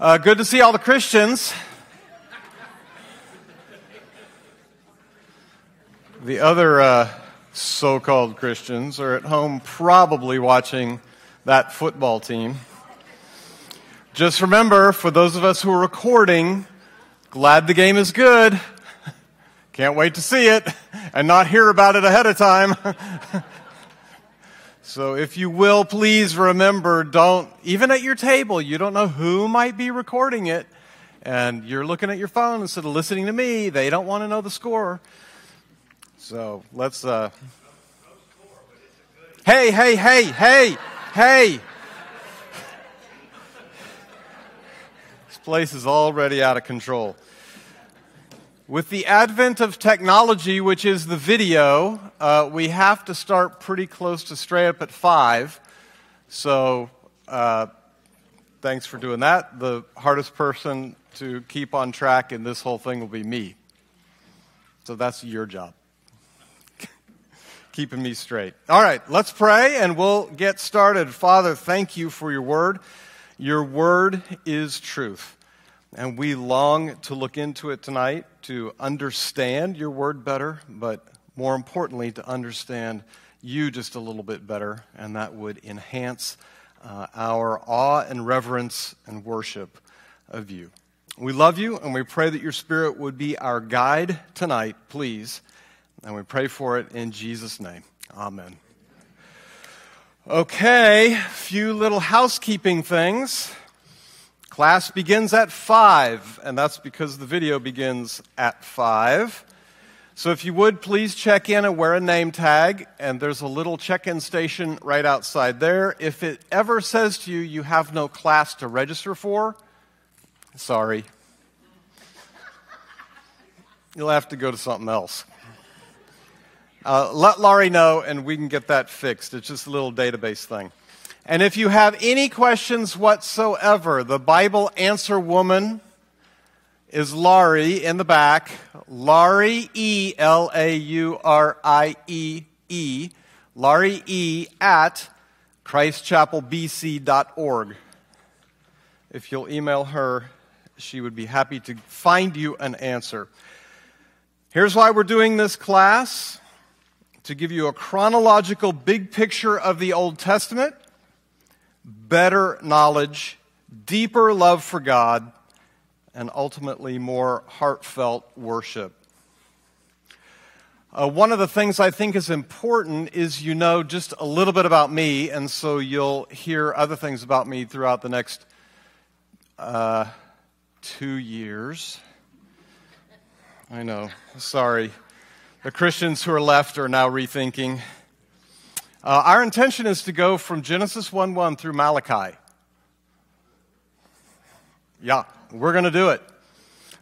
Uh, good to see all the Christians. The other uh, so called Christians are at home probably watching that football team. Just remember, for those of us who are recording, glad the game is good. Can't wait to see it and not hear about it ahead of time. So if you will, please remember, don't, even at your table, you don't know who might be recording it. And you're looking at your phone instead of listening to me. They don't want to know the score. So let's, uh, hey, hey, hey, hey, hey. This place is already out of control. With the advent of technology, which is the video, uh, we have to start pretty close to straight up at five. So, uh, thanks for doing that. The hardest person to keep on track in this whole thing will be me. So, that's your job. Keeping me straight. All right, let's pray and we'll get started. Father, thank you for your word. Your word is truth. And we long to look into it tonight to understand your word better, but more importantly, to understand you just a little bit better, and that would enhance uh, our awe and reverence and worship of you. We love you, and we pray that your spirit would be our guide tonight, please. And we pray for it in Jesus' name. Amen. Okay, few little housekeeping things. Class begins at 5, and that's because the video begins at 5. So if you would, please check in and wear a name tag, and there's a little check in station right outside there. If it ever says to you you have no class to register for, sorry. You'll have to go to something else. Uh, let Laurie know, and we can get that fixed. It's just a little database thing. And if you have any questions whatsoever, the Bible answer woman is Laurie in the back. Laurie E, L A U R I E E. Laurie E at christchapelbc.org. If you'll email her, she would be happy to find you an answer. Here's why we're doing this class to give you a chronological big picture of the Old Testament better knowledge, deeper love for God, and ultimately more heartfelt worship. Uh, one of the things I think is important is you know just a little bit about me, and so you'll hear other things about me throughout the next uh, two years. I know, sorry. The Christians who are left are now rethinking. Uh, our intention is to go from Genesis 1 1 through Malachi. Yeah, we're going to do it.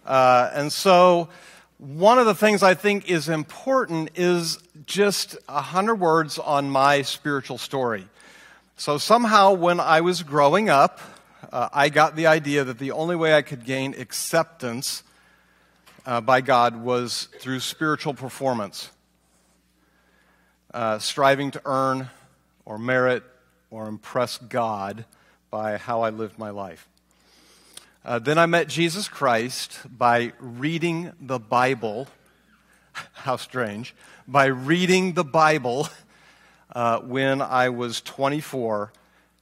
Uh, and so, one of the things I think is important is just a hundred words on my spiritual story. So, somehow, when I was growing up, uh, I got the idea that the only way I could gain acceptance uh, by God was through spiritual performance uh, striving to earn or merit or impress God by how I lived my life. Uh, then I met Jesus Christ by reading the Bible. How strange. By reading the Bible uh, when I was 24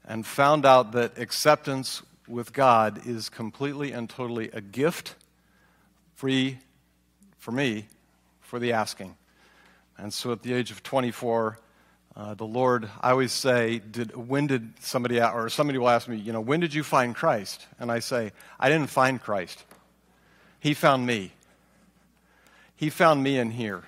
and found out that acceptance with God is completely and totally a gift, free for me, for the asking. And so at the age of 24, uh, the Lord, I always say, did, when did somebody, or somebody will ask me, you know, when did you find Christ? And I say, I didn't find Christ. He found me. He found me in here.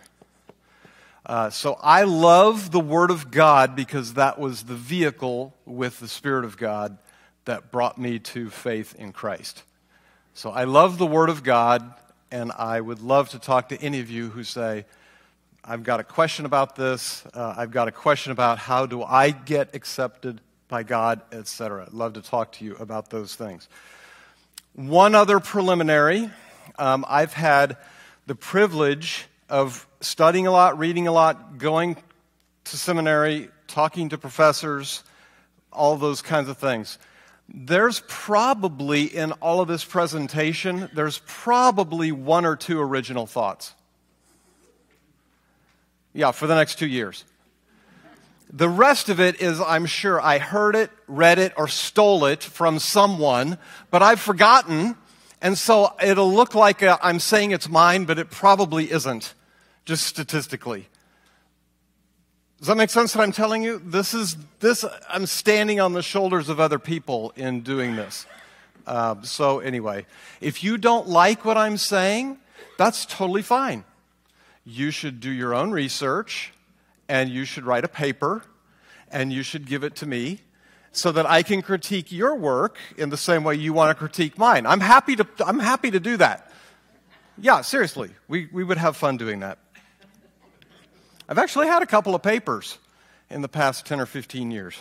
Uh, so I love the Word of God because that was the vehicle with the Spirit of God that brought me to faith in Christ. So I love the Word of God, and I would love to talk to any of you who say, I've got a question about this. Uh, I've got a question about how do I get accepted by God, etc. Love to talk to you about those things. One other preliminary um, I've had the privilege of studying a lot, reading a lot, going to seminary, talking to professors, all those kinds of things. there's probably in all of this presentation, there's probably one or two original thoughts. Yeah, for the next two years. The rest of it is, I'm sure, I heard it, read it, or stole it from someone, but I've forgotten, and so it'll look like uh, I'm saying it's mine, but it probably isn't, just statistically. Does that make sense what I'm telling you? This is this I'm standing on the shoulders of other people in doing this. Uh, so anyway, if you don't like what I'm saying, that's totally fine. You should do your own research and you should write a paper and you should give it to me so that I can critique your work in the same way you want to critique mine. I'm happy to, I'm happy to do that. Yeah, seriously, we, we would have fun doing that. I've actually had a couple of papers in the past 10 or 15 years.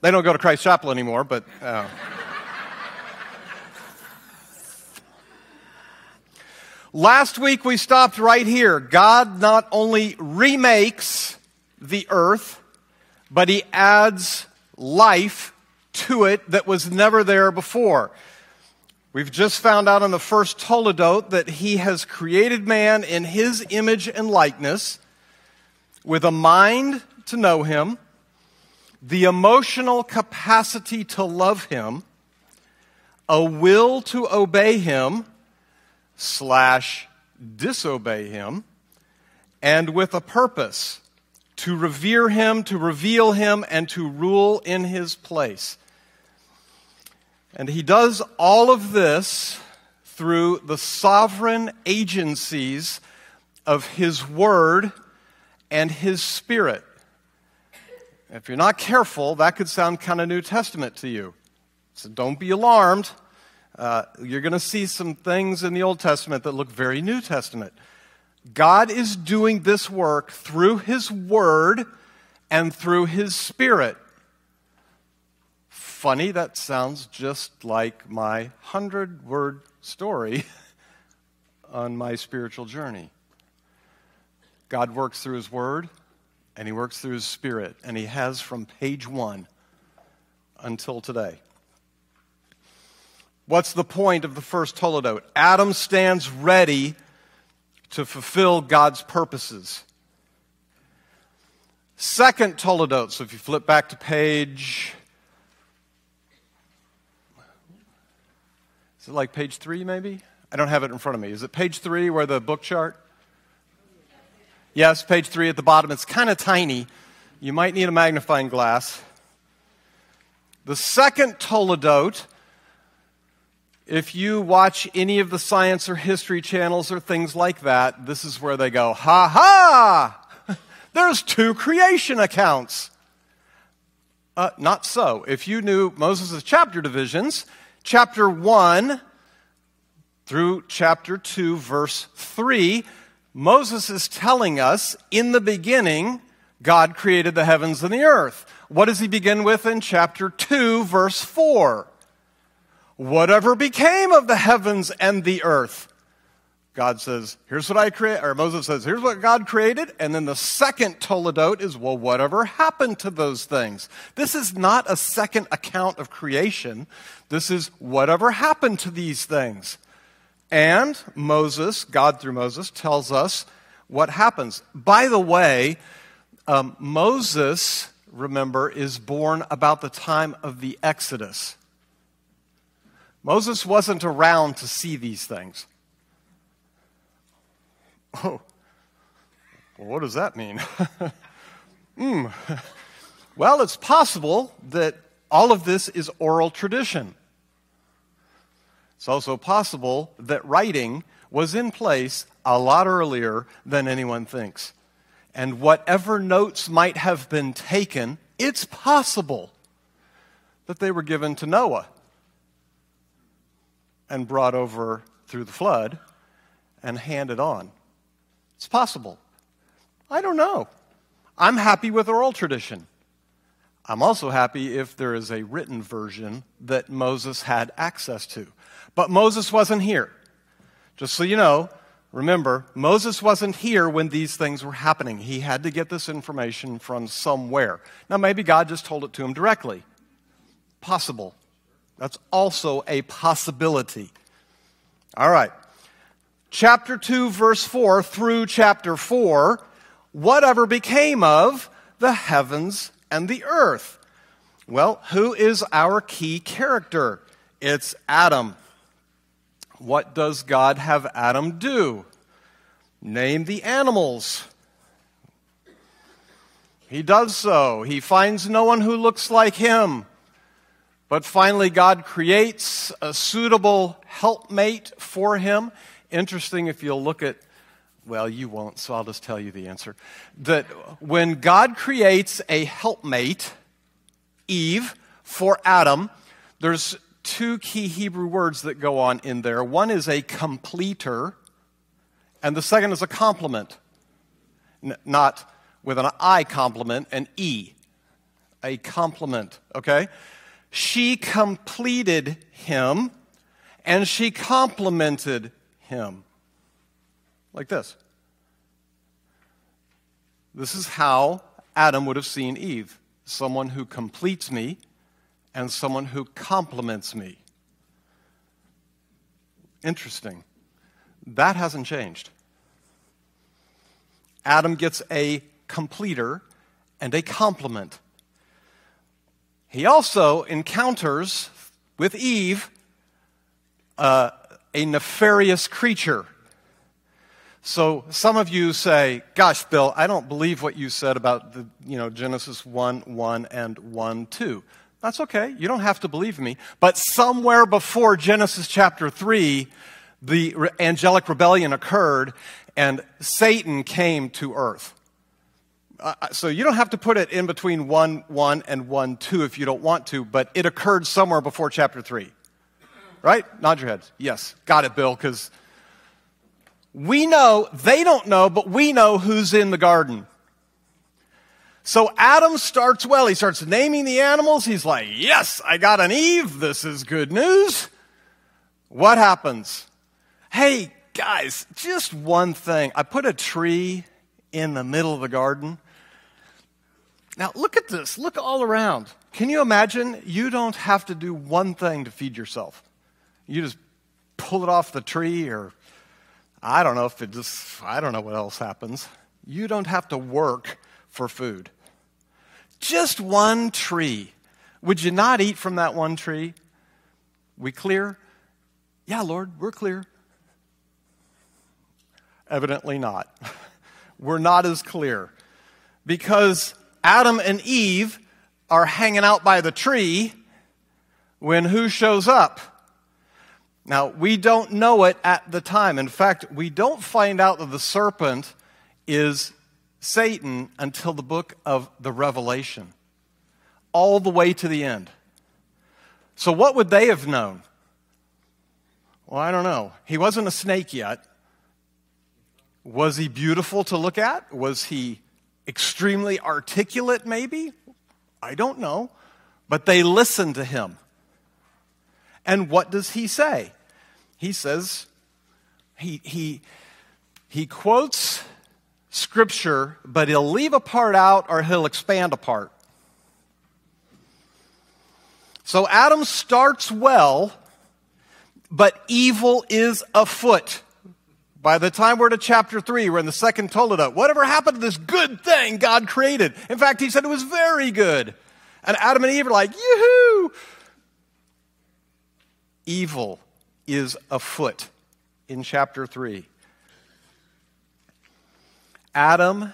They don't go to Christ Chapel anymore, but. Uh, Last week we stopped right here. God not only remakes the earth, but he adds life to it that was never there before. We've just found out in the first Toledot that he has created man in his image and likeness with a mind to know him, the emotional capacity to love him, a will to obey him, slash disobey him, and with a purpose to revere him, to reveal him, and to rule in his place. And he does all of this through the sovereign agencies of his word and his spirit. If you're not careful, that could sound kind of New Testament to you. So don't be alarmed. Uh, you're going to see some things in the Old Testament that look very New Testament. God is doing this work through his word and through his spirit funny, that sounds just like my hundred word story on my spiritual journey. God works through His Word and He works through His Spirit, and He has from page one until today. What's the point of the first Toledot? Adam stands ready to fulfill God's purposes. Second Toledot, so if you flip back to page Is it like page three, maybe? I don't have it in front of me. Is it page three where the book chart? Yes, page three at the bottom. It's kind of tiny. You might need a magnifying glass. The second Toledot, if you watch any of the science or history channels or things like that, this is where they go, ha ha! There's two creation accounts. Uh, not so. If you knew Moses' chapter divisions, chapter 1 through chapter 2, verse 3, Moses is telling us in the beginning, God created the heavens and the earth. What does he begin with in chapter 2, verse 4? Whatever became of the heavens and the earth? God says, here's what I create, or Moses says, here's what God created. And then the second Toledot is, well, whatever happened to those things? This is not a second account of creation. This is whatever happened to these things. And Moses, God through Moses, tells us what happens. By the way, um, Moses, remember, is born about the time of the Exodus. Moses wasn't around to see these things. Oh, well, what does that mean? mm. Well, it's possible that all of this is oral tradition. It's also possible that writing was in place a lot earlier than anyone thinks. And whatever notes might have been taken, it's possible that they were given to Noah and brought over through the flood and handed on. It's possible. I don't know. I'm happy with oral tradition. I'm also happy if there is a written version that Moses had access to. But Moses wasn't here. Just so you know, remember, Moses wasn't here when these things were happening. He had to get this information from somewhere. Now, maybe God just told it to him directly. possible. That's also a possibility. All right. Chapter 2, verse 4 through chapter 4 whatever became of the heavens and the earth? Well, who is our key character? It's Adam. What does God have Adam do? Name the animals. He does so. He finds no one who looks like him. But finally, God creates a suitable helpmate for him. Interesting if you'll look at, well, you won't, so I'll just tell you the answer. That when God creates a helpmate, Eve, for Adam, there's two key Hebrew words that go on in there. One is a completer, and the second is a complement. N- not with an I complement, an E. A complement, okay? She completed him and she complemented him. Like this. This is how Adam would have seen Eve someone who completes me and someone who complements me. Interesting. That hasn't changed. Adam gets a completer and a complement. He also encounters with Eve uh, a nefarious creature. So some of you say, "Gosh, Bill, I don't believe what you said about the, you know, Genesis 1, 1 and 1, 2." That's okay. You don't have to believe me. But somewhere before Genesis chapter 3, the angelic rebellion occurred and Satan came to earth. Uh, uh, so you don't have to put it in between 1 1 and 1 2 if you don't want to, but it occurred somewhere before chapter 3. Right? Nod your heads. Yes. Got it, Bill, because we know, they don't know, but we know who's in the garden. So Adam starts well. He starts naming the animals. He's like, Yes, I got an Eve. This is good news. What happens? Hey, guys, just one thing. I put a tree in the middle of the garden. Now, look at this. Look all around. Can you imagine? You don't have to do one thing to feed yourself. You just pull it off the tree, or I don't know if it just, I don't know what else happens. You don't have to work for food. Just one tree. Would you not eat from that one tree? We clear? Yeah, Lord, we're clear. Evidently not. We're not as clear because Adam and Eve are hanging out by the tree when who shows up? Now, we don't know it at the time. In fact, we don't find out that the serpent is Satan until the book of the Revelation, all the way to the end. So, what would they have known? Well, I don't know. He wasn't a snake yet. Was he beautiful to look at? Was he extremely articulate, maybe? I don't know. But they listen to him. And what does he say? He says, he, he, he quotes scripture, but he'll leave a part out or he'll expand a part. So Adam starts well, but evil is afoot. By the time we're to chapter 3, we're in the second Toledot. Whatever happened to this good thing God created? In fact, he said it was very good. And Adam and Eve are like, yoo-hoo! Evil is afoot in chapter 3. Adam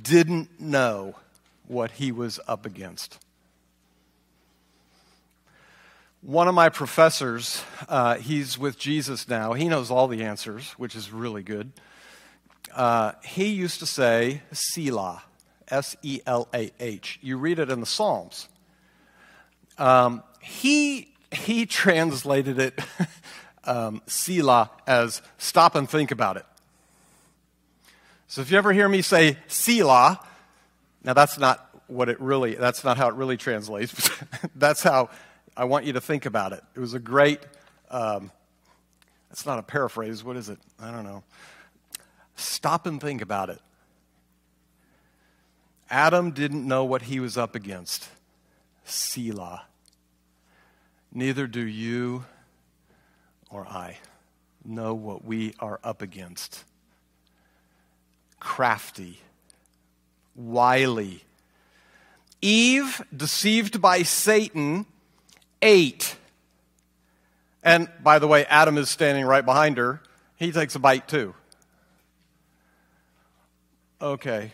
didn't know what he was up against. One of my professors, uh, he's with Jesus now. He knows all the answers, which is really good. Uh, he used to say Selah, S E L A H. You read it in the Psalms. Um, he, he translated it, um, Selah, as stop and think about it. So if you ever hear me say Selah, now that's not what it really, that's not how it really translates. that's how I want you to think about it. It was a great, um, it's not a paraphrase. What is it? I don't know. Stop and think about it. Adam didn't know what he was up against. Selah. neither do you or I know what we are up against. Crafty, wily. Eve, deceived by Satan, ate. And by the way, Adam is standing right behind her. He takes a bite too. Okay,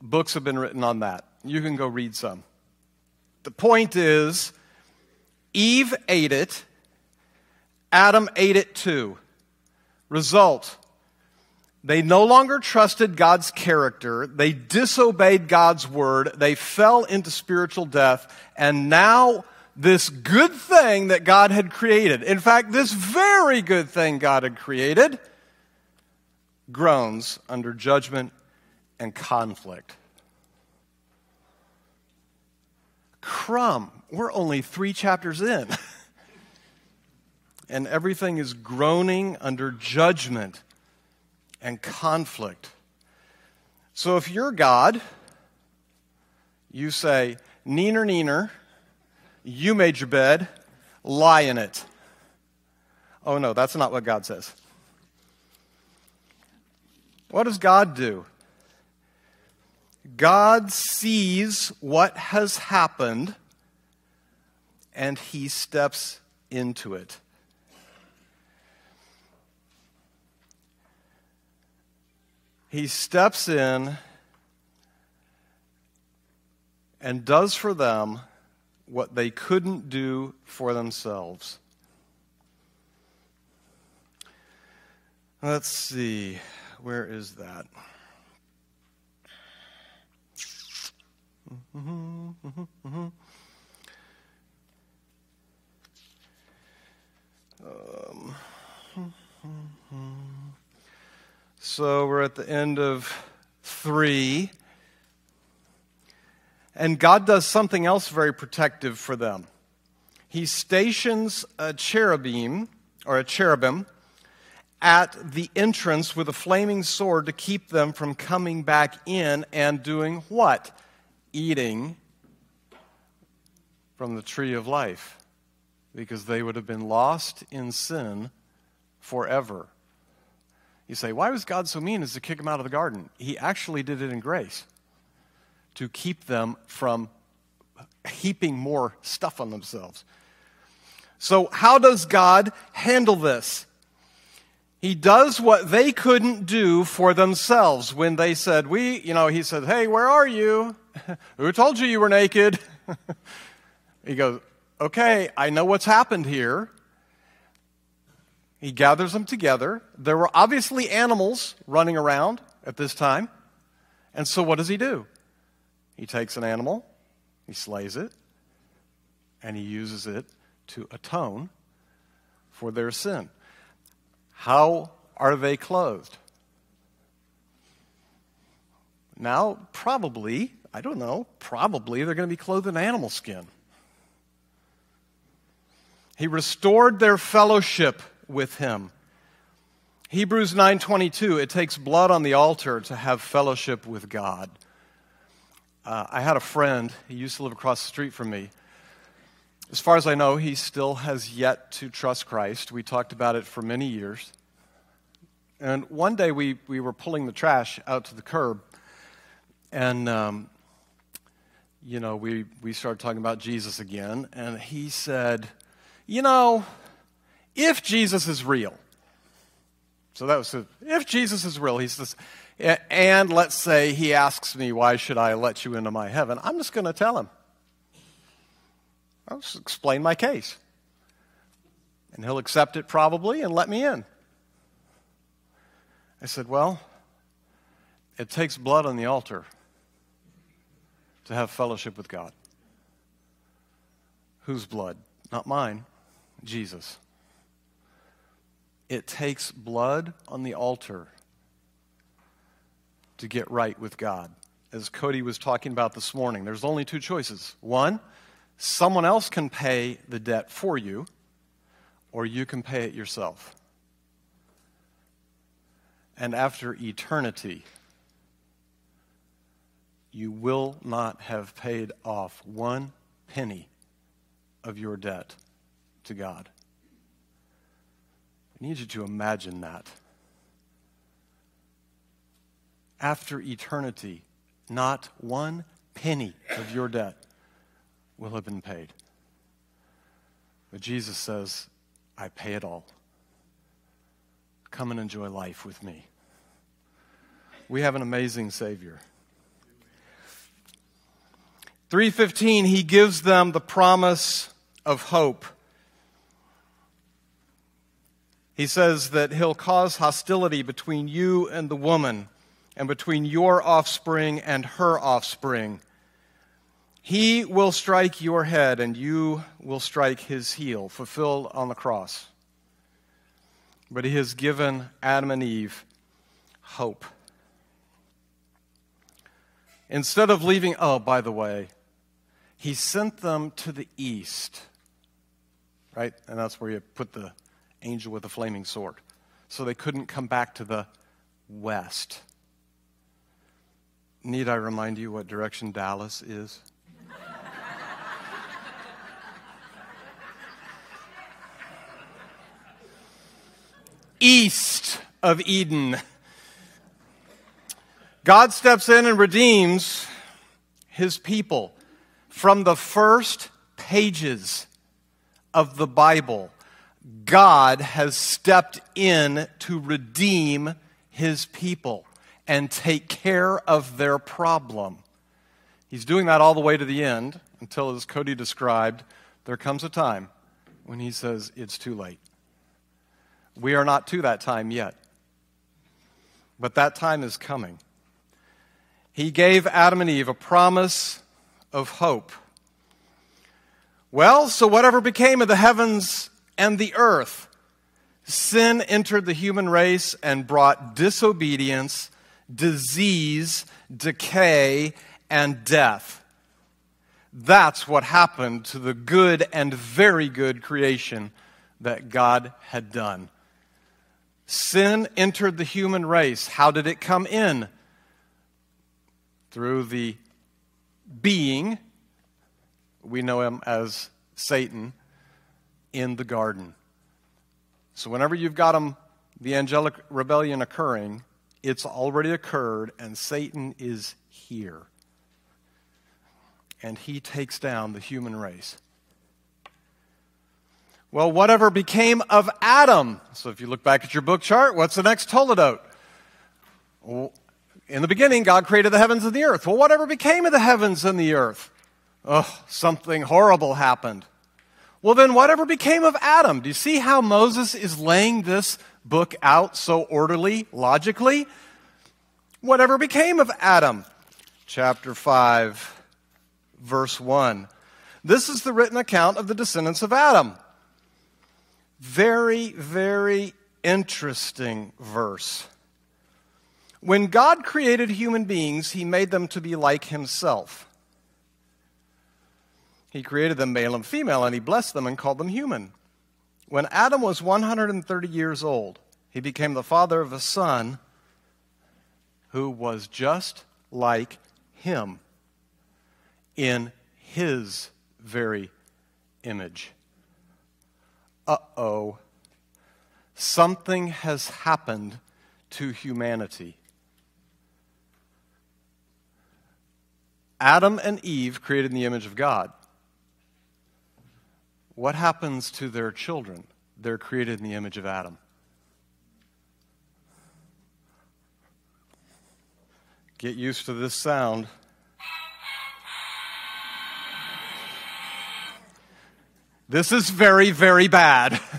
books have been written on that. You can go read some. The point is, Eve ate it, Adam ate it too. Result they no longer trusted God's character. They disobeyed God's word. They fell into spiritual death. And now, this good thing that God had created, in fact, this very good thing God had created, groans under judgment and conflict. Crumb, we're only three chapters in. and everything is groaning under judgment and conflict. So if you're God, you say, Neener, neener, you made your bed, lie in it. Oh no, that's not what God says. What does God do? God sees what has happened and he steps into it. He steps in and does for them what they couldn't do for themselves. Let's see, where is that? Mm-hmm, mm-hmm, mm-hmm. Um, so we're at the end of three. And God does something else very protective for them. He stations a cherubim, or a cherubim, at the entrance with a flaming sword to keep them from coming back in and doing what? eating from the tree of life because they would have been lost in sin forever. You say, why was God so mean as to kick them out of the garden? He actually did it in grace to keep them from heaping more stuff on themselves. So, how does God handle this? He does what they couldn't do for themselves when they said, We, you know, he said, Hey, where are you? Who told you you were naked? he goes, Okay, I know what's happened here. He gathers them together. There were obviously animals running around at this time. And so what does he do? He takes an animal, he slays it, and he uses it to atone for their sin. How are they clothed? Now, probably I don't know, probably they're going to be clothed in animal skin. He restored their fellowship with him. Hebrews 9:22 it takes blood on the altar to have fellowship with God. Uh, I had a friend, he used to live across the street from me. As far as I know, he still has yet to trust Christ. We talked about it for many years. And one day we, we were pulling the trash out to the curb, and um, you know, we, we started talking about Jesus again, and he said, You know, if Jesus is real, so that was if Jesus is real, he says, and let's say he asks me, Why should I let you into my heaven? I'm just going to tell him. I'll just explain my case. And he'll accept it probably and let me in. I said, Well, it takes blood on the altar to have fellowship with God. Whose blood? Not mine, Jesus. It takes blood on the altar to get right with God. As Cody was talking about this morning, there's only two choices. One, someone else can pay the debt for you, or you can pay it yourself. And after eternity, you will not have paid off one penny of your debt to God. I need you to imagine that. After eternity, not one penny of your debt will have been paid. But Jesus says, I pay it all. Come and enjoy life with me. We have an amazing Savior. 315, he gives them the promise of hope. He says that he'll cause hostility between you and the woman, and between your offspring and her offspring. He will strike your head, and you will strike his heel, fulfilled on the cross. But he has given Adam and Eve hope. Instead of leaving, oh, by the way, he sent them to the east, right? And that's where you put the angel with the flaming sword. So they couldn't come back to the west. Need I remind you what direction Dallas is? East of Eden. God steps in and redeems his people from the first pages of the Bible. God has stepped in to redeem his people and take care of their problem. He's doing that all the way to the end until, as Cody described, there comes a time when he says, It's too late. We are not to that time yet, but that time is coming. He gave Adam and Eve a promise of hope. Well, so whatever became of the heavens and the earth, sin entered the human race and brought disobedience disease, decay, and death. That's what happened to the good and very good creation that God had done. Sin entered the human race. How did it come in? Through the being, we know him as Satan, in the garden. So, whenever you've got him, the angelic rebellion occurring, it's already occurred, and Satan is here. And he takes down the human race. Well, whatever became of Adam? So if you look back at your book chart, what's the next Toledot? In the beginning, God created the heavens and the earth. Well, whatever became of the heavens and the earth? Oh, something horrible happened. Well, then, whatever became of Adam? Do you see how Moses is laying this book out so orderly, logically. Whatever became of Adam? Chapter 5, verse 1. This is the written account of the descendants of Adam. Very, very interesting verse. When God created human beings, he made them to be like himself. He created them male and female, and he blessed them and called them human. When Adam was 130 years old, he became the father of a son who was just like him in his very image. Uh oh. Something has happened to humanity. Adam and Eve created in the image of God what happens to their children? They're created in the image of Adam. Get used to this sound. This is very, very bad.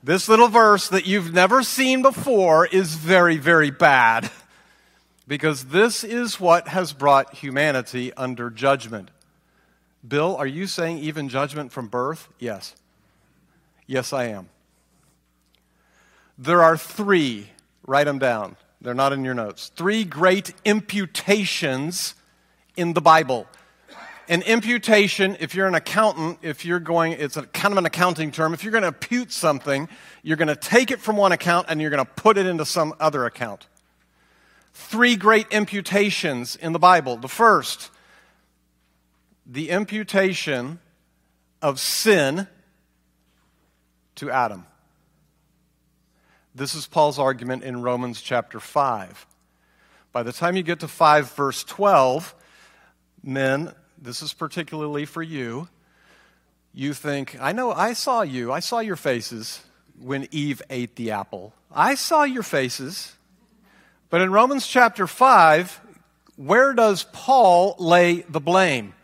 This little verse that you've never seen before is very, very bad. Because this is what has brought humanity under judgment. Bill, are you saying even judgment from birth? Yes. Yes, I am. There are three, write them down. They're not in your notes. Three great imputations in the Bible. An imputation, if you're an accountant, if you're going, it's a, kind of an accounting term. If you're going to impute something, you're going to take it from one account and you're going to put it into some other account. Three great imputations in the Bible. The first, the imputation of sin to Adam. This is Paul's argument in Romans chapter 5. By the time you get to 5, verse 12, men, this is particularly for you, you think, I know, I saw you, I saw your faces when Eve ate the apple. I saw your faces. But in Romans chapter 5, where does Paul lay the blame?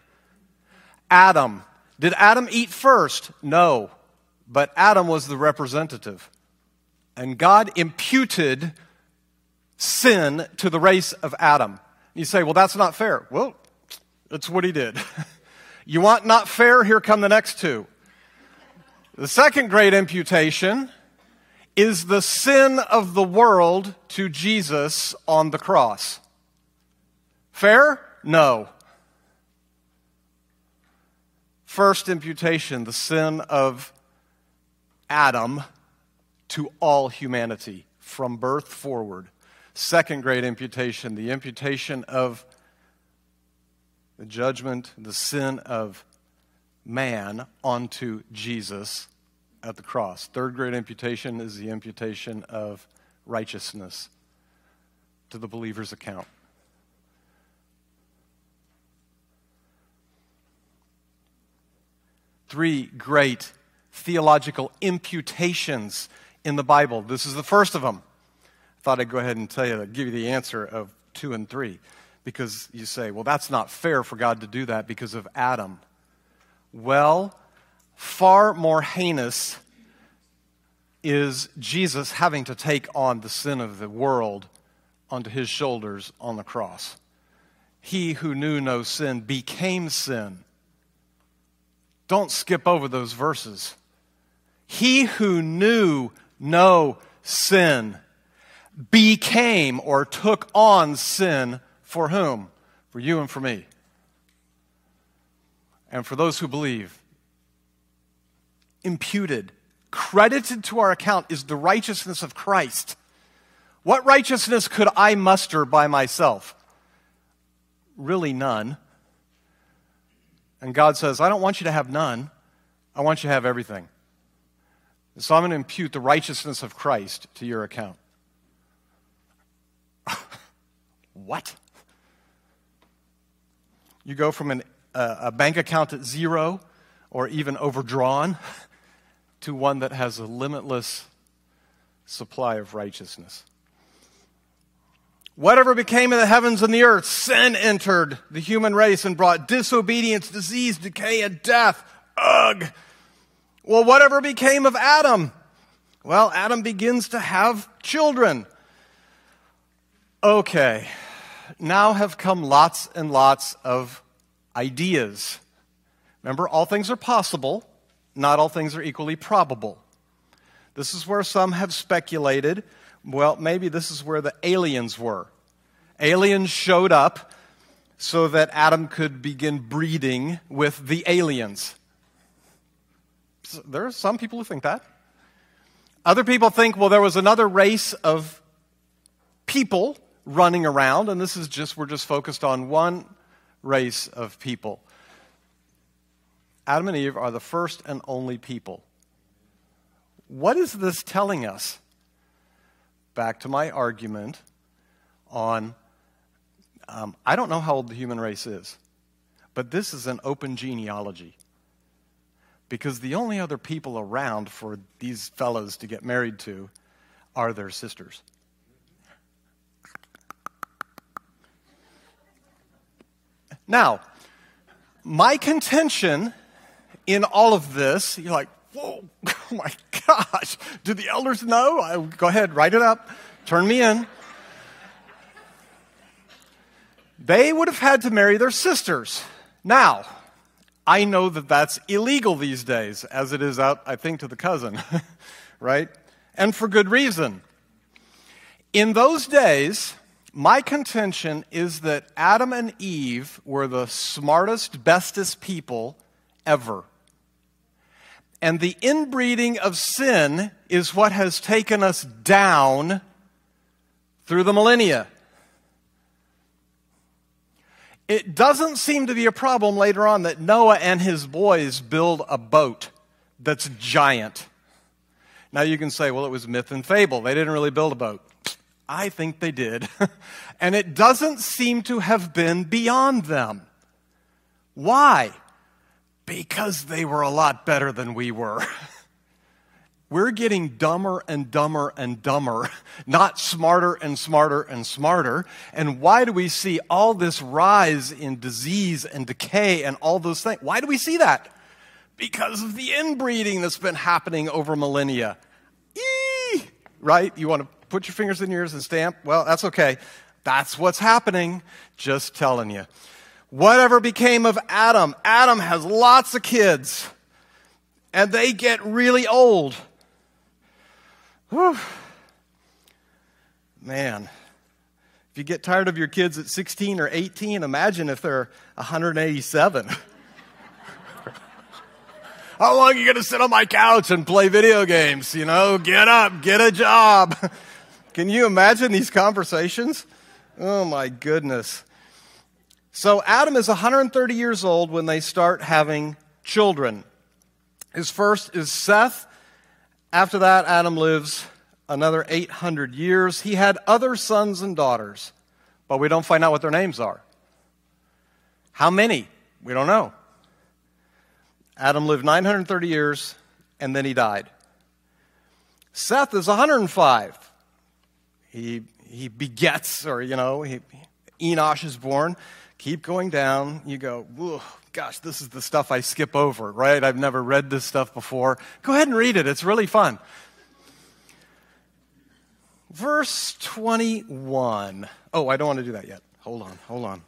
Adam. Did Adam eat first? No. But Adam was the representative. And God imputed sin to the race of Adam. You say, well, that's not fair. Well, that's what he did. you want not fair? Here come the next two. The second great imputation is the sin of the world to Jesus on the cross. Fair? No. First imputation, the sin of Adam to all humanity from birth forward. Second great imputation, the imputation of the judgment, the sin of man onto Jesus at the cross. Third great imputation is the imputation of righteousness to the believer's account. Three great theological imputations in the Bible. This is the first of them. I thought I'd go ahead and tell you, give you the answer of two and three, because you say, well, that's not fair for God to do that because of Adam. Well, far more heinous is Jesus having to take on the sin of the world onto his shoulders on the cross. He who knew no sin became sin. Don't skip over those verses. He who knew no sin became or took on sin for whom? For you and for me. And for those who believe. Imputed, credited to our account is the righteousness of Christ. What righteousness could I muster by myself? Really, none. And God says, I don't want you to have none. I want you to have everything. So I'm going to impute the righteousness of Christ to your account. what? You go from an, uh, a bank account at zero or even overdrawn to one that has a limitless supply of righteousness. Whatever became of the heavens and the earth, sin entered the human race and brought disobedience, disease, decay, and death. Ugh! Well, whatever became of Adam? Well, Adam begins to have children. Okay, now have come lots and lots of ideas. Remember, all things are possible, not all things are equally probable. This is where some have speculated well, maybe this is where the aliens were. Aliens showed up so that Adam could begin breeding with the aliens. There are some people who think that. Other people think, well, there was another race of people running around, and this is just, we're just focused on one race of people. Adam and Eve are the first and only people. What is this telling us? Back to my argument on um, I don't know how old the human race is, but this is an open genealogy because the only other people around for these fellows to get married to are their sisters. Now, my contention in all of this, you're like, whoa, oh my gosh, do the elders know? I, go ahead, write it up, turn me in. They would have had to marry their sisters. Now, I know that that's illegal these days, as it is out, I think, to the cousin, right? And for good reason. In those days, my contention is that Adam and Eve were the smartest, bestest people ever. And the inbreeding of sin is what has taken us down through the millennia. It doesn't seem to be a problem later on that Noah and his boys build a boat that's giant. Now you can say, well, it was myth and fable. They didn't really build a boat. I think they did. and it doesn't seem to have been beyond them. Why? Because they were a lot better than we were. We're getting dumber and dumber and dumber, not smarter and smarter and smarter. And why do we see all this rise in disease and decay and all those things? Why do we see that? Because of the inbreeding that's been happening over millennia. Eee! Right? You want to put your fingers in your ears and stamp? Well, that's okay. That's what's happening. Just telling you. Whatever became of Adam, Adam has lots of kids, and they get really old. Whew. Man, if you get tired of your kids at 16 or 18, imagine if they're 187. How long are you going to sit on my couch and play video games? You know, get up, get a job. Can you imagine these conversations? Oh my goodness. So Adam is 130 years old when they start having children. His first is Seth. After that, Adam lives another 800 years. He had other sons and daughters, but we don't find out what their names are. How many? We don't know. Adam lived 930 years and then he died. Seth is 105. He, he begets, or, you know, he, Enosh is born. Keep going down. You go, gosh, this is the stuff I skip over, right? I've never read this stuff before. Go ahead and read it, it's really fun. Verse 21. Oh, I don't want to do that yet. Hold on, hold on.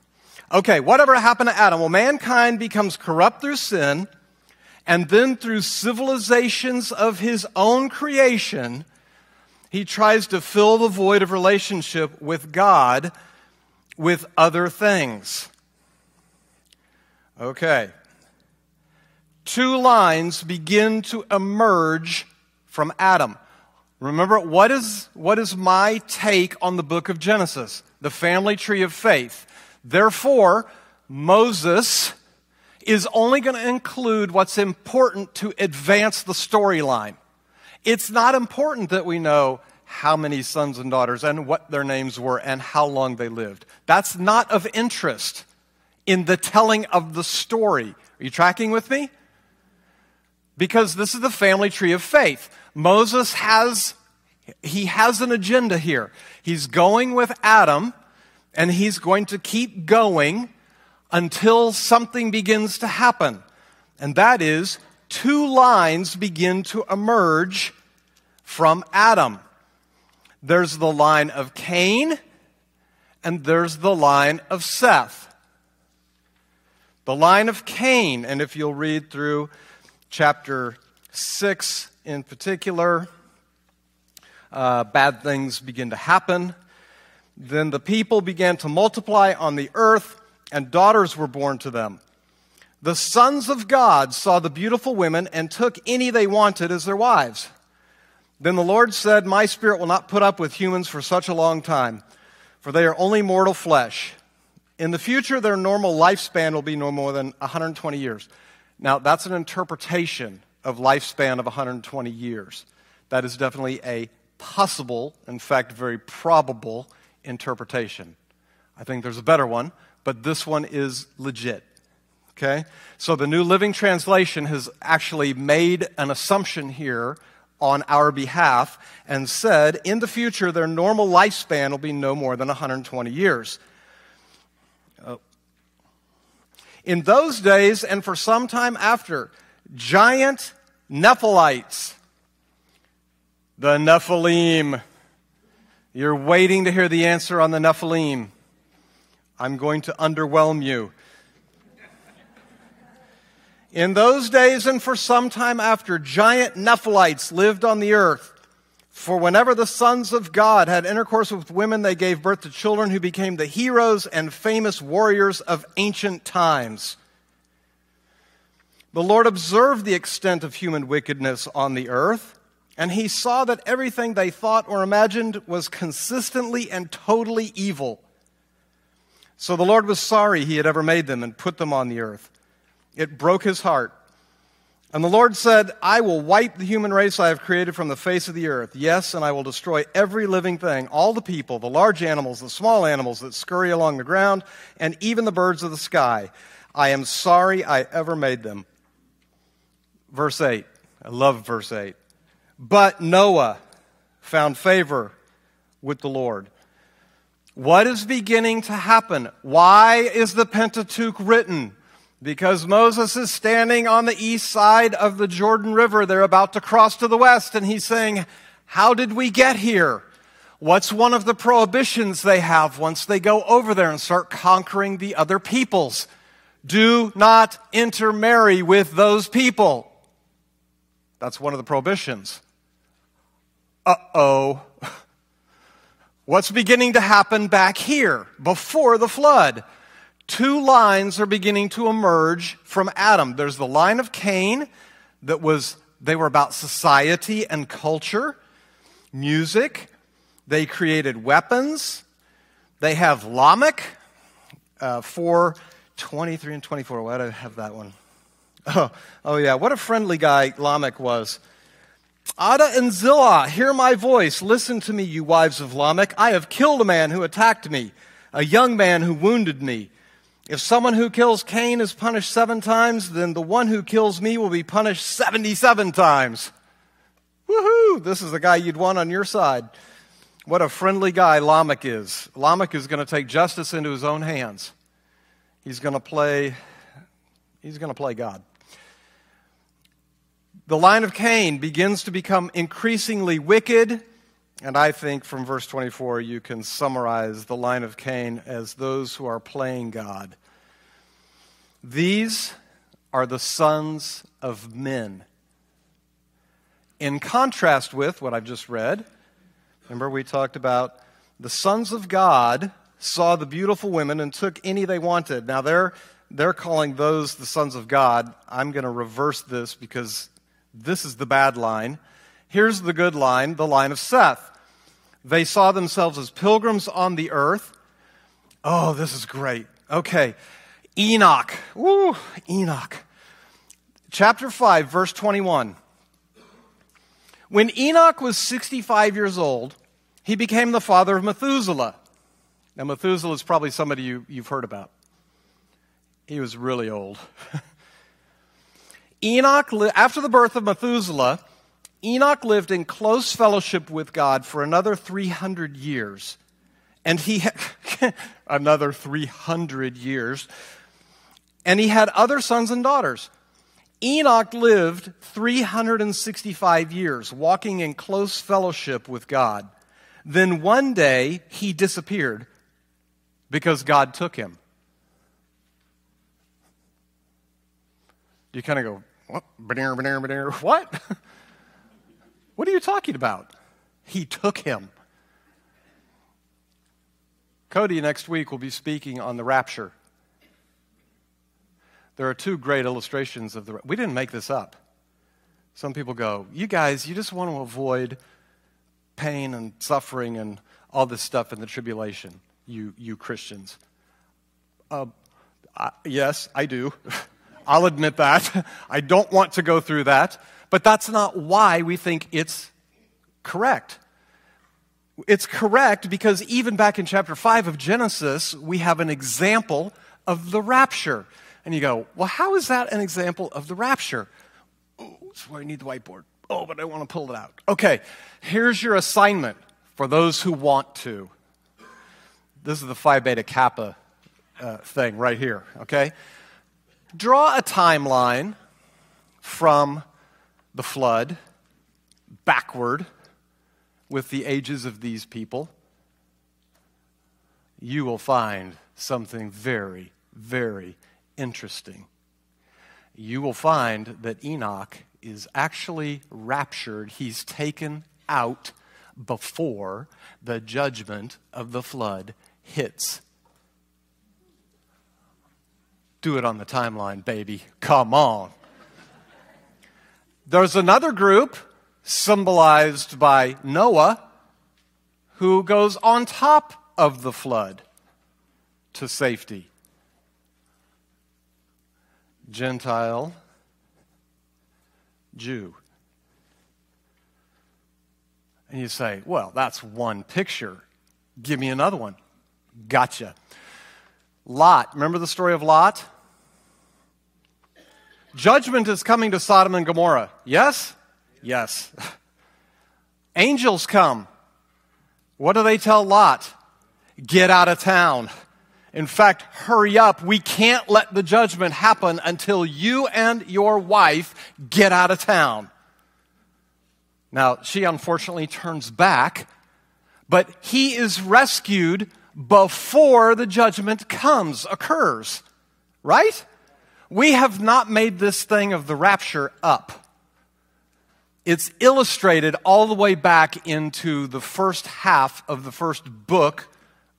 Okay, whatever happened to Adam? Well, mankind becomes corrupt through sin, and then through civilizations of his own creation, he tries to fill the void of relationship with God with other things. Okay. Two lines begin to emerge from Adam. Remember, what is, what is my take on the book of Genesis? The family tree of faith. Therefore, Moses is only going to include what's important to advance the storyline. It's not important that we know how many sons and daughters and what their names were and how long they lived. That's not of interest in the telling of the story. Are you tracking with me? Because this is the family tree of faith. Moses has he has an agenda here. He's going with Adam and he's going to keep going until something begins to happen. And that is two lines begin to emerge from Adam. There's the line of Cain and there's the line of Seth. The line of Cain, and if you'll read through chapter 6 in particular, uh, bad things begin to happen. Then the people began to multiply on the earth, and daughters were born to them. The sons of God saw the beautiful women and took any they wanted as their wives. Then the Lord said, My spirit will not put up with humans for such a long time, for they are only mortal flesh. In the future, their normal lifespan will be no more than 120 years. Now, that's an interpretation of lifespan of 120 years. That is definitely a possible, in fact, very probable interpretation. I think there's a better one, but this one is legit. Okay? So the New Living Translation has actually made an assumption here on our behalf and said in the future their normal lifespan will be no more than 120 years. Oh. In those days, and for some time after, giant Nephilites, the Nephilim. You're waiting to hear the answer on the Nephilim. I'm going to underwhelm you. In those days and for some time after, giant Nephilites lived on the earth. For whenever the sons of God had intercourse with women, they gave birth to children who became the heroes and famous warriors of ancient times. The Lord observed the extent of human wickedness on the earth, and he saw that everything they thought or imagined was consistently and totally evil. So the Lord was sorry he had ever made them and put them on the earth. It broke his heart. And the Lord said, I will wipe the human race I have created from the face of the earth. Yes, and I will destroy every living thing, all the people, the large animals, the small animals that scurry along the ground, and even the birds of the sky. I am sorry I ever made them. Verse 8. I love verse 8. But Noah found favor with the Lord. What is beginning to happen? Why is the Pentateuch written? Because Moses is standing on the east side of the Jordan River. They're about to cross to the west, and he's saying, How did we get here? What's one of the prohibitions they have once they go over there and start conquering the other peoples? Do not intermarry with those people. That's one of the prohibitions. Uh oh. What's beginning to happen back here before the flood? Two lines are beginning to emerge from Adam. There's the line of Cain that was, they were about society and culture, music. They created weapons. They have Lamech, uh, 4, 23 and 24. Why did I have that one? Oh, oh yeah, what a friendly guy Lamech was. Adah and Zillah, hear my voice. Listen to me, you wives of Lamech. I have killed a man who attacked me, a young man who wounded me. If someone who kills Cain is punished seven times, then the one who kills me will be punished 77 times. Woohoo! This is the guy you'd want on your side. What a friendly guy Lamech is. Lamech is going to take justice into his own hands. He's going to play he's going to play God. The line of Cain begins to become increasingly wicked and I think from verse 24, you can summarize the line of Cain as those who are playing God. These are the sons of men. In contrast with what I've just read, remember we talked about the sons of God saw the beautiful women and took any they wanted. Now they're, they're calling those the sons of God. I'm going to reverse this because this is the bad line. Here's the good line, the line of Seth. They saw themselves as pilgrims on the earth. Oh, this is great. Okay. Enoch. Woo, Enoch. Chapter 5, verse 21. When Enoch was 65 years old, he became the father of Methuselah. Now, Methuselah is probably somebody you, you've heard about. He was really old. Enoch, after the birth of Methuselah, Enoch lived in close fellowship with God for another 300 years. And he had another 300 years. And he had other sons and daughters. Enoch lived 365 years, walking in close fellowship with God. Then one day he disappeared because God took him. You kind of go, what? What? What are you talking about? He took him. Cody next week will be speaking on the rapture. There are two great illustrations of the. We didn't make this up. Some people go, You guys, you just want to avoid pain and suffering and all this stuff in the tribulation, you, you Christians. Uh, I, yes, I do. I'll admit that. I don't want to go through that. But that's not why we think it's correct. It's correct because even back in chapter 5 of Genesis, we have an example of the rapture. And you go, well, how is that an example of the rapture? Oh, why I need the whiteboard. Oh, but I want to pull it out. Okay, here's your assignment for those who want to. This is the Phi Beta Kappa uh, thing right here, okay? Draw a timeline from the flood backward with the ages of these people, you will find something very, very interesting. You will find that Enoch is actually raptured, he's taken out before the judgment of the flood hits. Do it on the timeline, baby. Come on. There's another group, symbolized by Noah, who goes on top of the flood to safety. Gentile Jew. And you say, well, that's one picture. Give me another one. Gotcha. Lot. Remember the story of Lot? Judgment is coming to Sodom and Gomorrah. Yes? Yes. Angels come. What do they tell Lot? Get out of town. In fact, hurry up. We can't let the judgment happen until you and your wife get out of town. Now, she unfortunately turns back, but he is rescued before the judgment comes, occurs. Right? We have not made this thing of the rapture up. It's illustrated all the way back into the first half of the first book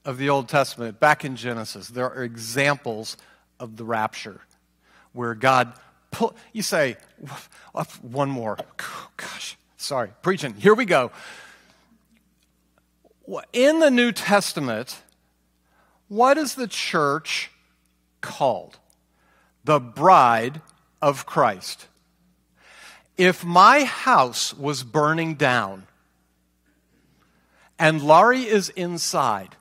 of the Old Testament, back in Genesis. There are examples of the rapture where God pull, you say, one more. Gosh, sorry, preaching. Here we go. In the New Testament, what is the church called? The bride of Christ. If my house was burning down and Laurie is inside,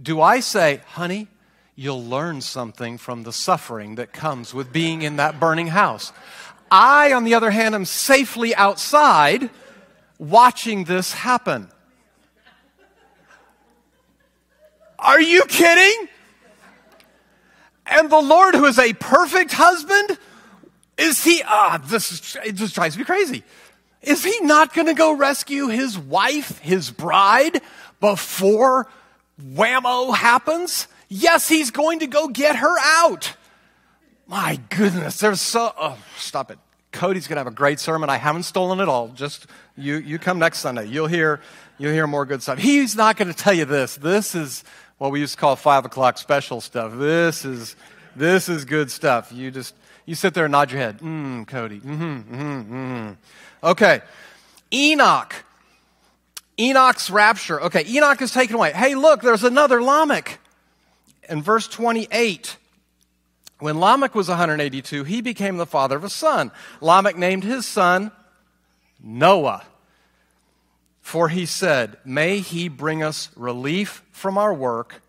do I say, honey, you'll learn something from the suffering that comes with being in that burning house? I, on the other hand, am safely outside watching this happen. Are you kidding? And the Lord, who is a perfect husband, is he, ah, this, is, it just drives me crazy. Is he not going to go rescue his wife, his bride, before whammo happens? Yes, he's going to go get her out. My goodness, there's so, oh, stop it. Cody's going to have a great sermon. I haven't stolen it all. Just you, you come next Sunday. You'll hear, you'll hear more good stuff. He's not going to tell you this. This is what we used to call five o'clock special stuff. This is, this is good stuff. You just, you sit there and nod your head. Mmm, Cody. Mm-hmm, mm-hmm, mm-hmm. Okay. Enoch. Enoch's rapture. Okay, Enoch is taken away. Hey, look, there's another Lamech. In verse 28, when Lamech was 182, he became the father of a son. Lamech named his son Noah. For he said, May he bring us relief from our work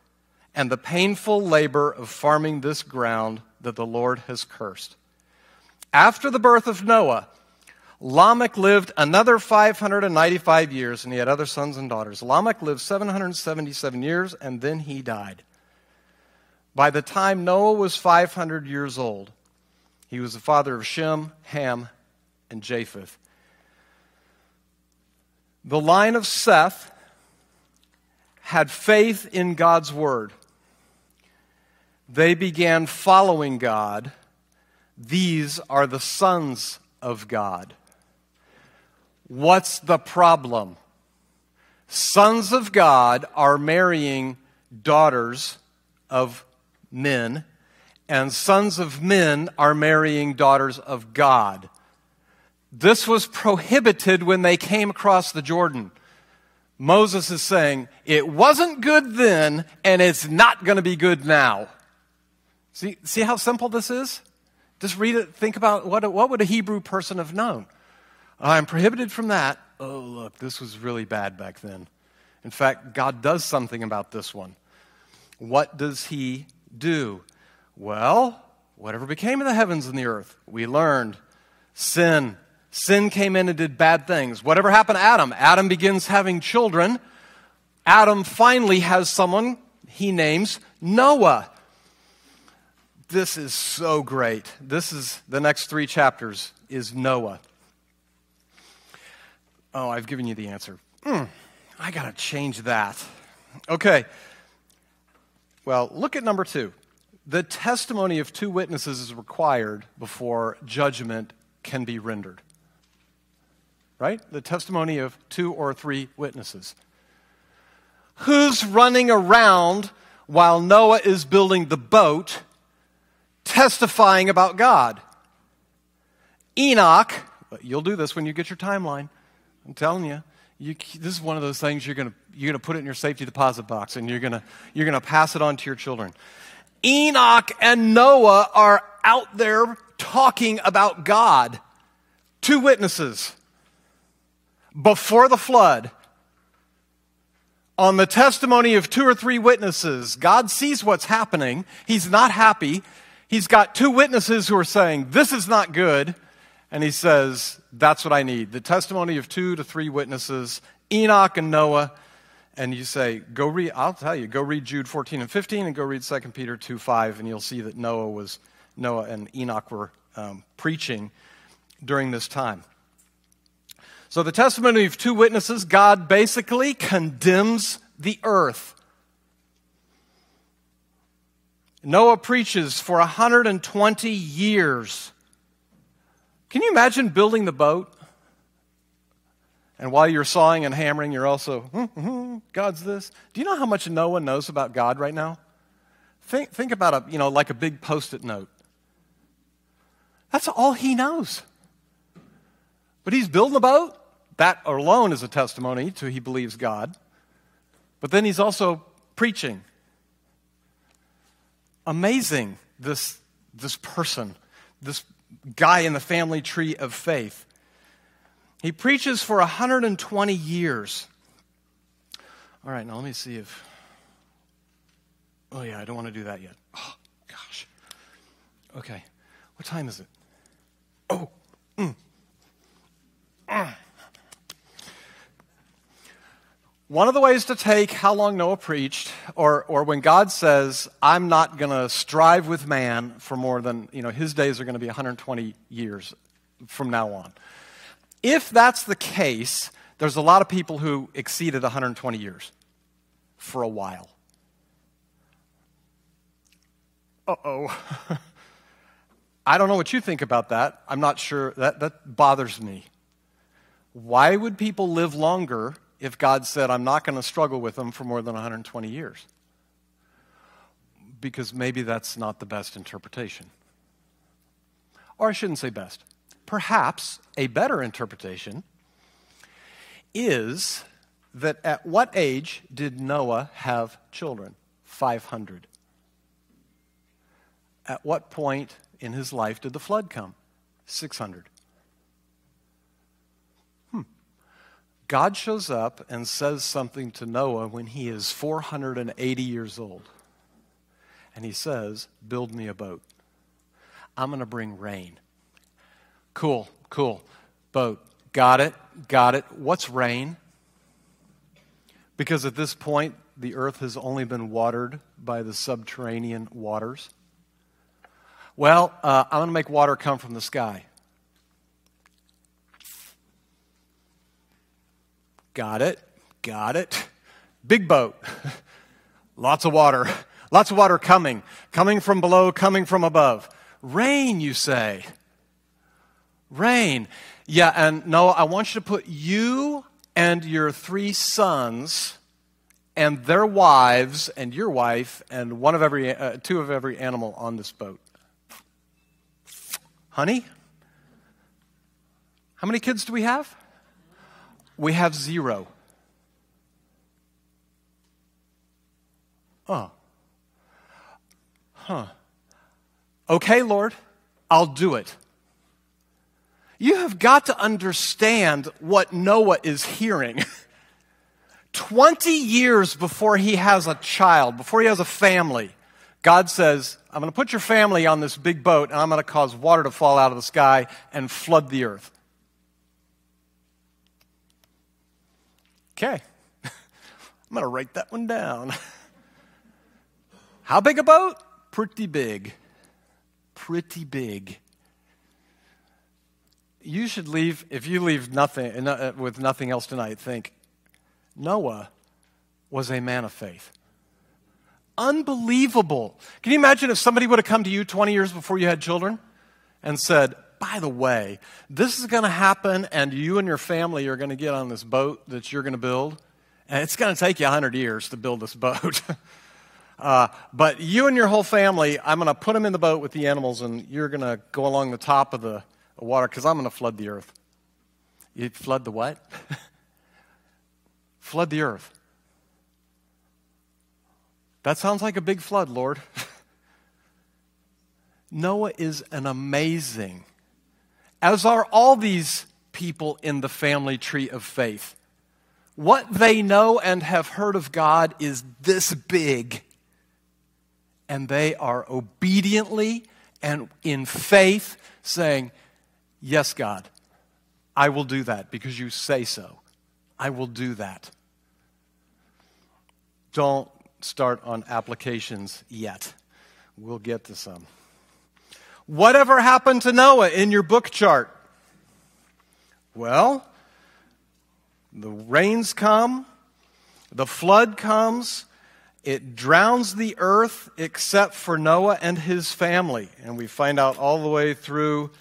and the painful labor of farming this ground that the Lord has cursed. After the birth of Noah, Lamech lived another 595 years, and he had other sons and daughters. Lamech lived 777 years, and then he died. By the time Noah was 500 years old, he was the father of Shem, Ham, and Japheth. The line of Seth had faith in God's word they began following God. These are the sons of God. What's the problem? Sons of God are marrying daughters of men, and sons of men are marrying daughters of God. This was prohibited when they came across the Jordan. Moses is saying, it wasn't good then, and it's not going to be good now. See, see how simple this is? Just read it, think about what, what would a Hebrew person have known? I'm prohibited from that. Oh, look, this was really bad back then. In fact, God does something about this one. What does He do? Well, whatever became of the heavens and the earth, we learned sin. Sin came in and did bad things. Whatever happened to Adam? Adam begins having children. Adam finally has someone he names Noah this is so great. This is the next three chapters is Noah. Oh, I've given you the answer. Mm, I got to change that. Okay. Well, look at number two. The testimony of two witnesses is required before judgment can be rendered. Right? The testimony of two or three witnesses. Who's running around while Noah is building the boat testifying about God. Enoch, you'll do this when you get your timeline. I'm telling you, you this is one of those things you're going you're gonna put it in your safety deposit box and you're going you're gonna pass it on to your children. Enoch and Noah are out there talking about God. two witnesses before the flood. On the testimony of two or three witnesses, God sees what's happening. He's not happy. He's got two witnesses who are saying, This is not good. And he says, That's what I need. The testimony of two to three witnesses, Enoch and Noah. And you say, Go read, I'll tell you, go read Jude 14 and 15 and go read 2 Peter 2 5, and you'll see that Noah was, Noah and Enoch were um, preaching during this time. So, the testimony of two witnesses, God basically condemns the earth. Noah preaches for 120 years. Can you imagine building the boat? And while you're sawing and hammering, you're also, hmm, hmm, hmm, God's this. Do you know how much Noah knows about God right now? Think, think about a, you know, like a big post it note. That's all he knows. But he's building the boat. That alone is a testimony to he believes God. But then he's also preaching. Amazing, this, this person, this guy in the family tree of faith. He preaches for 120 years. All right, now let me see if. Oh, yeah, I don't want to do that yet. Oh, gosh. Okay, what time is it? Oh, mm. Ah. One of the ways to take how long Noah preached, or, or when God says, I'm not going to strive with man for more than, you know, his days are going to be 120 years from now on. If that's the case, there's a lot of people who exceeded 120 years for a while. Uh oh. I don't know what you think about that. I'm not sure. That, that bothers me. Why would people live longer if God said, I'm not going to struggle with them for more than 120 years? Because maybe that's not the best interpretation. Or I shouldn't say best. Perhaps a better interpretation is that at what age did Noah have children? 500. At what point in his life did the flood come? 600. God shows up and says something to Noah when he is 480 years old. And he says, Build me a boat. I'm going to bring rain. Cool, cool. Boat. Got it, got it. What's rain? Because at this point, the earth has only been watered by the subterranean waters. Well, uh, I'm going to make water come from the sky. Got it. Got it. Big boat. Lots of water. Lots of water coming. Coming from below, coming from above. Rain, you say. Rain. Yeah, and Noah, I want you to put you and your three sons and their wives and your wife and one of every uh, two of every animal on this boat. Honey, how many kids do we have? We have zero. Oh. Huh. Okay, Lord, I'll do it. You have got to understand what Noah is hearing. 20 years before he has a child, before he has a family, God says, I'm going to put your family on this big boat and I'm going to cause water to fall out of the sky and flood the earth. Okay. I'm going to write that one down. How big a boat? Pretty big. Pretty big. You should leave, if you leave nothing, uh, with nothing else tonight, think Noah was a man of faith. Unbelievable. Can you imagine if somebody would have come to you 20 years before you had children and said, by the way, this is going to happen, and you and your family are going to get on this boat that you're going to build. And it's going to take you 100 years to build this boat. uh, but you and your whole family, I'm going to put them in the boat with the animals, and you're going to go along the top of the water because I'm going to flood the earth. You flood the what? flood the earth. That sounds like a big flood, Lord. Noah is an amazing as are all these people in the family tree of faith. What they know and have heard of God is this big, and they are obediently and in faith saying, Yes, God, I will do that because you say so. I will do that. Don't start on applications yet. We'll get to some. Whatever happened to Noah in your book chart? Well, the rains come, the flood comes, it drowns the earth except for Noah and his family. And we find out all the way through,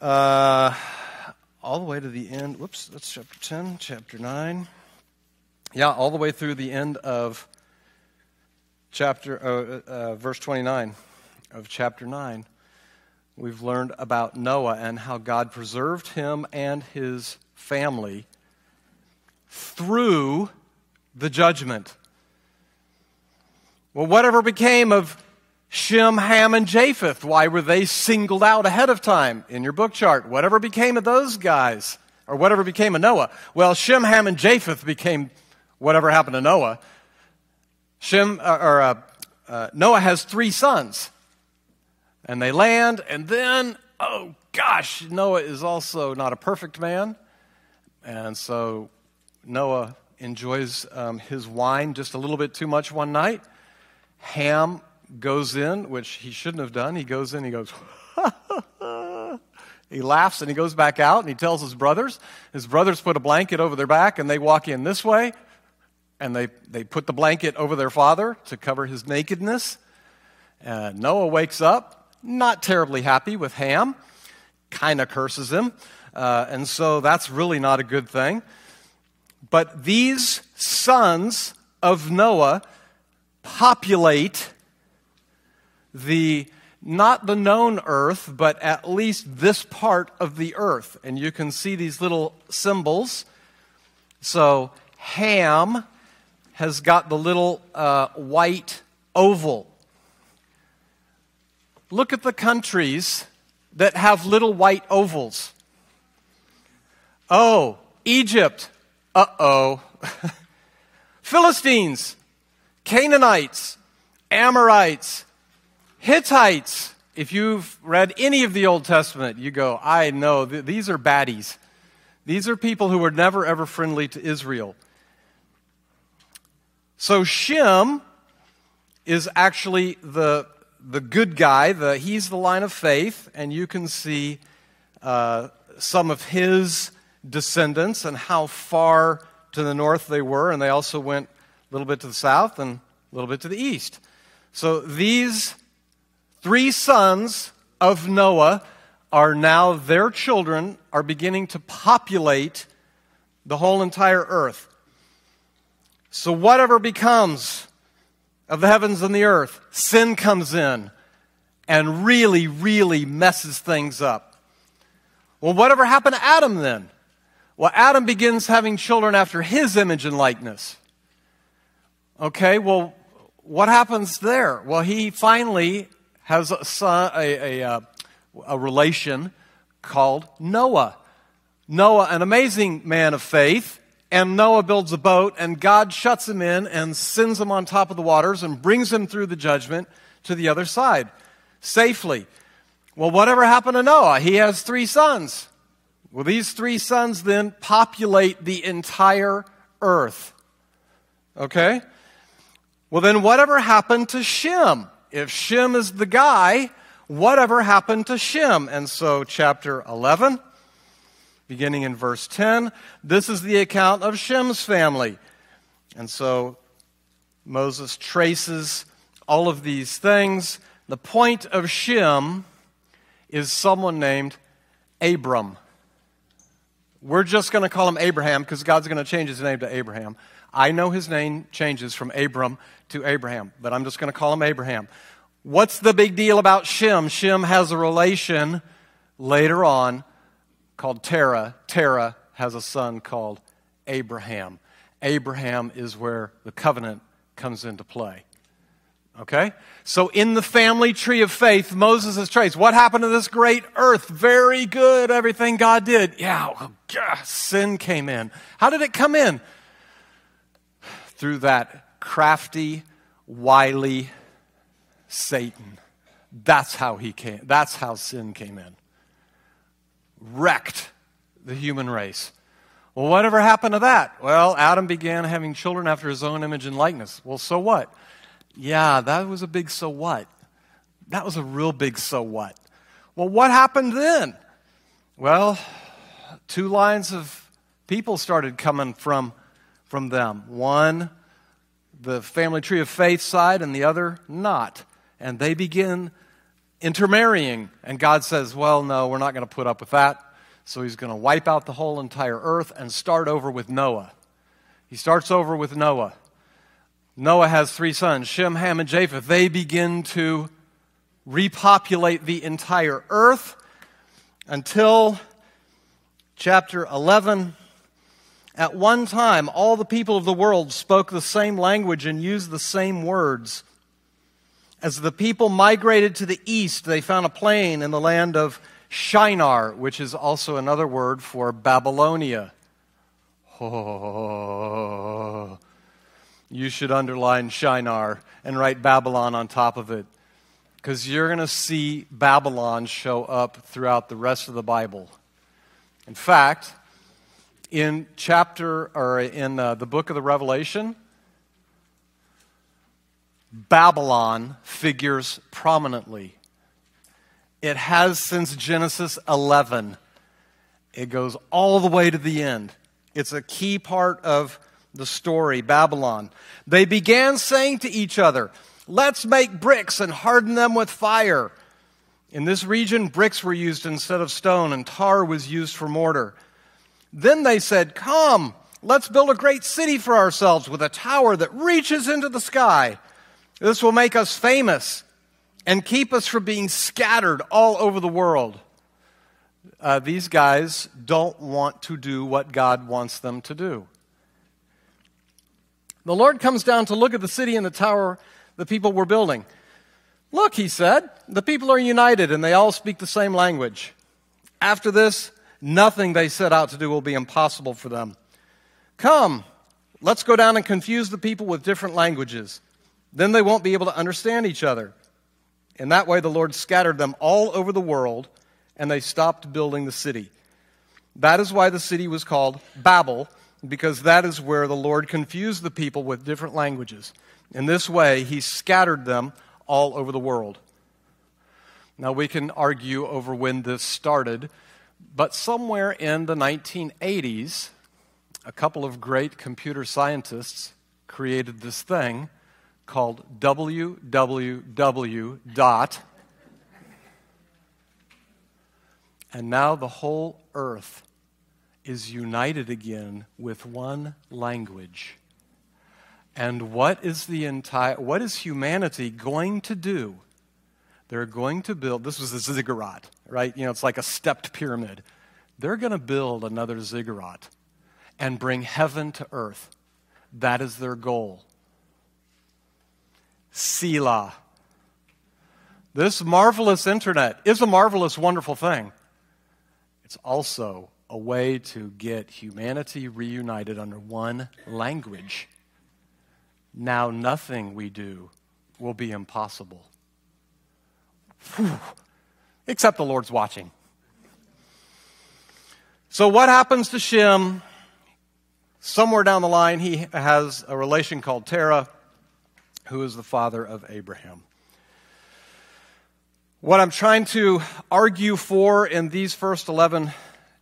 uh, all the way to the end. Whoops, that's chapter 10, chapter 9. Yeah, all the way through the end of chapter, uh, uh, verse 29 of chapter 9. We've learned about Noah and how God preserved him and his family through the judgment. Well, whatever became of Shem, Ham, and Japheth? Why were they singled out ahead of time in your book chart? Whatever became of those guys, or whatever became of Noah? Well, Shem, Ham, and Japheth became whatever happened to Noah. Shem, uh, or uh, uh, Noah has three sons, and they land, and then, oh gosh, Noah is also not a perfect man, and so Noah enjoys um, his wine just a little bit too much one night. Ham goes in, which he shouldn't have done. He goes in, he goes, he laughs, and he goes back out, and he tells his brothers. His brothers put a blanket over their back, and they walk in this way, and they, they put the blanket over their father to cover his nakedness. Uh, Noah wakes up, not terribly happy with Ham, kind of curses him. Uh, and so that's really not a good thing. But these sons of Noah populate the not the known earth, but at least this part of the earth. And you can see these little symbols. So Ham has got the little uh, white oval. Look at the countries that have little white ovals. Oh, Egypt. Uh oh. Philistines, Canaanites, Amorites, Hittites. If you've read any of the Old Testament, you go, I know, th- these are baddies. These are people who were never ever friendly to Israel. So Shem is actually the, the good guy. The, he's the line of faith, and you can see uh, some of his descendants and how far to the north they were, and they also went a little bit to the south and a little bit to the east. So these three sons of Noah are now, their children are beginning to populate the whole entire earth. So, whatever becomes of the heavens and the earth, sin comes in and really, really messes things up. Well, whatever happened to Adam then? Well, Adam begins having children after his image and likeness. Okay, well, what happens there? Well, he finally has a, son, a, a, a relation called Noah. Noah, an amazing man of faith, and Noah builds a boat, and God shuts him in and sends him on top of the waters and brings him through the judgment to the other side safely. Well, whatever happened to Noah? He has three sons. Well, these three sons then populate the entire earth. Okay? Well, then whatever happened to Shem? If Shem is the guy, whatever happened to Shem? And so, chapter 11, beginning in verse 10, this is the account of Shem's family. And so, Moses traces all of these things. The point of Shem is someone named Abram. We're just going to call him Abraham because God's going to change his name to Abraham. I know his name changes from Abram to Abraham, but I'm just going to call him Abraham. What's the big deal about Shem? Shem has a relation later on called Terah. Terah has a son called Abraham. Abraham is where the covenant comes into play. Okay? So in the family tree of faith, Moses is traced. What happened to this great earth? Very good, everything God did. Yeah, oh, well, sin came in. How did it come in? Through that crafty, wily Satan. That's how he came. That's how sin came in. Wrecked the human race. Well, whatever happened to that? Well, Adam began having children after his own image and likeness. Well, so what? Yeah, that was a big so what. That was a real big so what. Well, what happened then? Well, two lines of people started coming from, from them. One, the family tree of faith side, and the other, not. And they begin intermarrying. And God says, Well, no, we're not going to put up with that. So he's going to wipe out the whole entire earth and start over with Noah. He starts over with Noah. Noah has three sons, Shem, Ham, and Japheth. They begin to repopulate the entire earth until chapter 11. At one time, all the people of the world spoke the same language and used the same words. As the people migrated to the east, they found a plain in the land of Shinar, which is also another word for Babylonia. Oh, you should underline Shinar and write Babylon on top of it because you're going to see Babylon show up throughout the rest of the Bible. In fact, in chapter or in uh, the book of the Revelation, Babylon figures prominently. It has since Genesis 11. It goes all the way to the end. It's a key part of the story, Babylon. They began saying to each other, Let's make bricks and harden them with fire. In this region, bricks were used instead of stone, and tar was used for mortar. Then they said, Come, let's build a great city for ourselves with a tower that reaches into the sky. This will make us famous and keep us from being scattered all over the world. Uh, these guys don't want to do what God wants them to do. The Lord comes down to look at the city and the tower the people were building. Look, he said, the people are united and they all speak the same language. After this, nothing they set out to do will be impossible for them. Come, let's go down and confuse the people with different languages. Then they won't be able to understand each other. In that way, the Lord scattered them all over the world and they stopped building the city. That is why the city was called Babel because that is where the Lord confused the people with different languages. In this way, he scattered them all over the world. Now, we can argue over when this started, but somewhere in the 1980s, a couple of great computer scientists created this thing called www. dot. And now the whole earth is united again with one language. And what is the entire what is humanity going to do? They're going to build this was a ziggurat, right? You know, it's like a stepped pyramid. They're going to build another ziggurat and bring heaven to earth. That is their goal. Selah. This marvelous internet is a marvelous, wonderful thing. It's also a way to get humanity reunited under one language. Now, nothing we do will be impossible. Whew. Except the Lord's watching. So, what happens to Shem? Somewhere down the line, he has a relation called Terah, who is the father of Abraham. What I'm trying to argue for in these first 11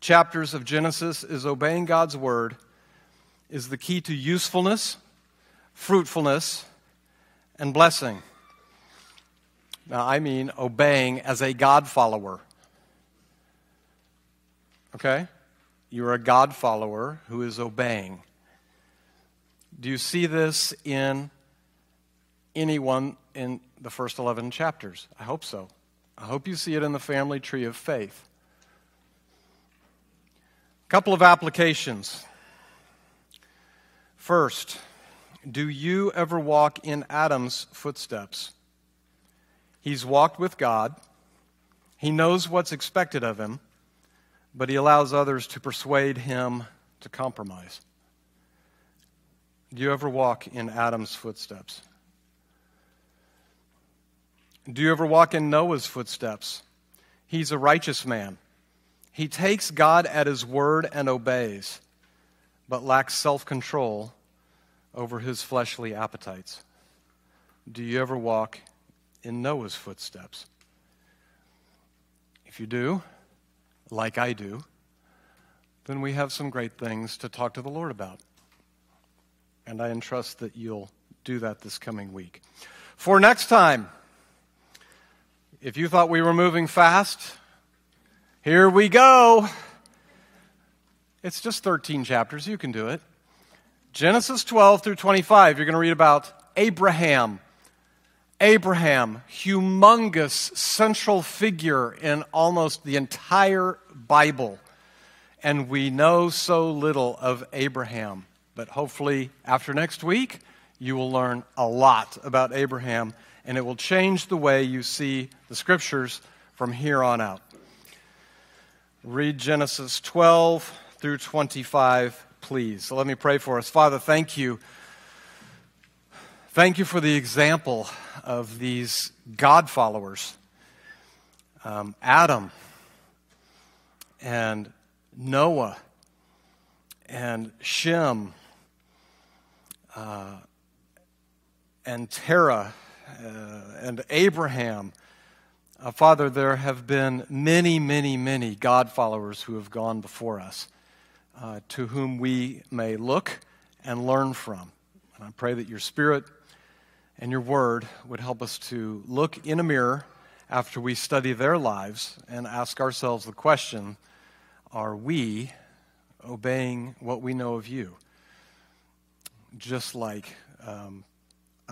chapters of Genesis is obeying God's word is the key to usefulness, fruitfulness, and blessing. Now, I mean obeying as a God follower. Okay? You're a God follower who is obeying. Do you see this in anyone in the first 11 chapters? I hope so. I hope you see it in the family tree of faith couple of applications. First, Do you ever walk in Adam's footsteps? He's walked with God, he knows what's expected of him, but he allows others to persuade him to compromise. Do you ever walk in Adam's footsteps? Do you ever walk in Noah's footsteps? He's a righteous man. He takes God at his word and obeys, but lacks self control over his fleshly appetites. Do you ever walk in Noah's footsteps? If you do, like I do, then we have some great things to talk to the Lord about. And I entrust that you'll do that this coming week. For next time, if you thought we were moving fast, here we go. It's just 13 chapters. You can do it. Genesis 12 through 25, you're going to read about Abraham. Abraham, humongous central figure in almost the entire Bible. And we know so little of Abraham. But hopefully, after next week, you will learn a lot about Abraham, and it will change the way you see the scriptures from here on out. Read Genesis 12 through 25, please. So let me pray for us. Father, thank you. Thank you for the example of these God followers um, Adam and Noah and Shem uh, and Terah and Abraham uh, Father, there have been many, many, many God followers who have gone before us, uh, to whom we may look and learn from. And I pray that your Spirit and your Word would help us to look in a mirror after we study their lives and ask ourselves the question Are we obeying what we know of you? Just like um,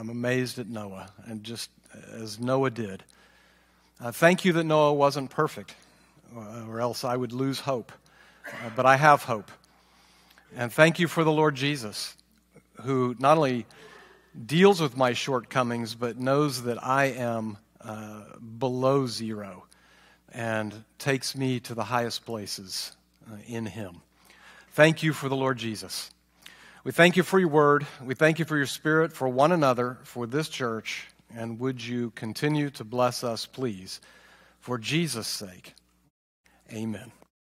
I'm amazed at Noah, and just as Noah did. Uh, thank you that Noah wasn't perfect, uh, or else I would lose hope. Uh, but I have hope. And thank you for the Lord Jesus, who not only deals with my shortcomings, but knows that I am uh, below zero and takes me to the highest places uh, in Him. Thank you for the Lord Jesus. We thank you for your word. We thank you for your spirit, for one another, for this church. And would you continue to bless us, please, for Jesus' sake? Amen.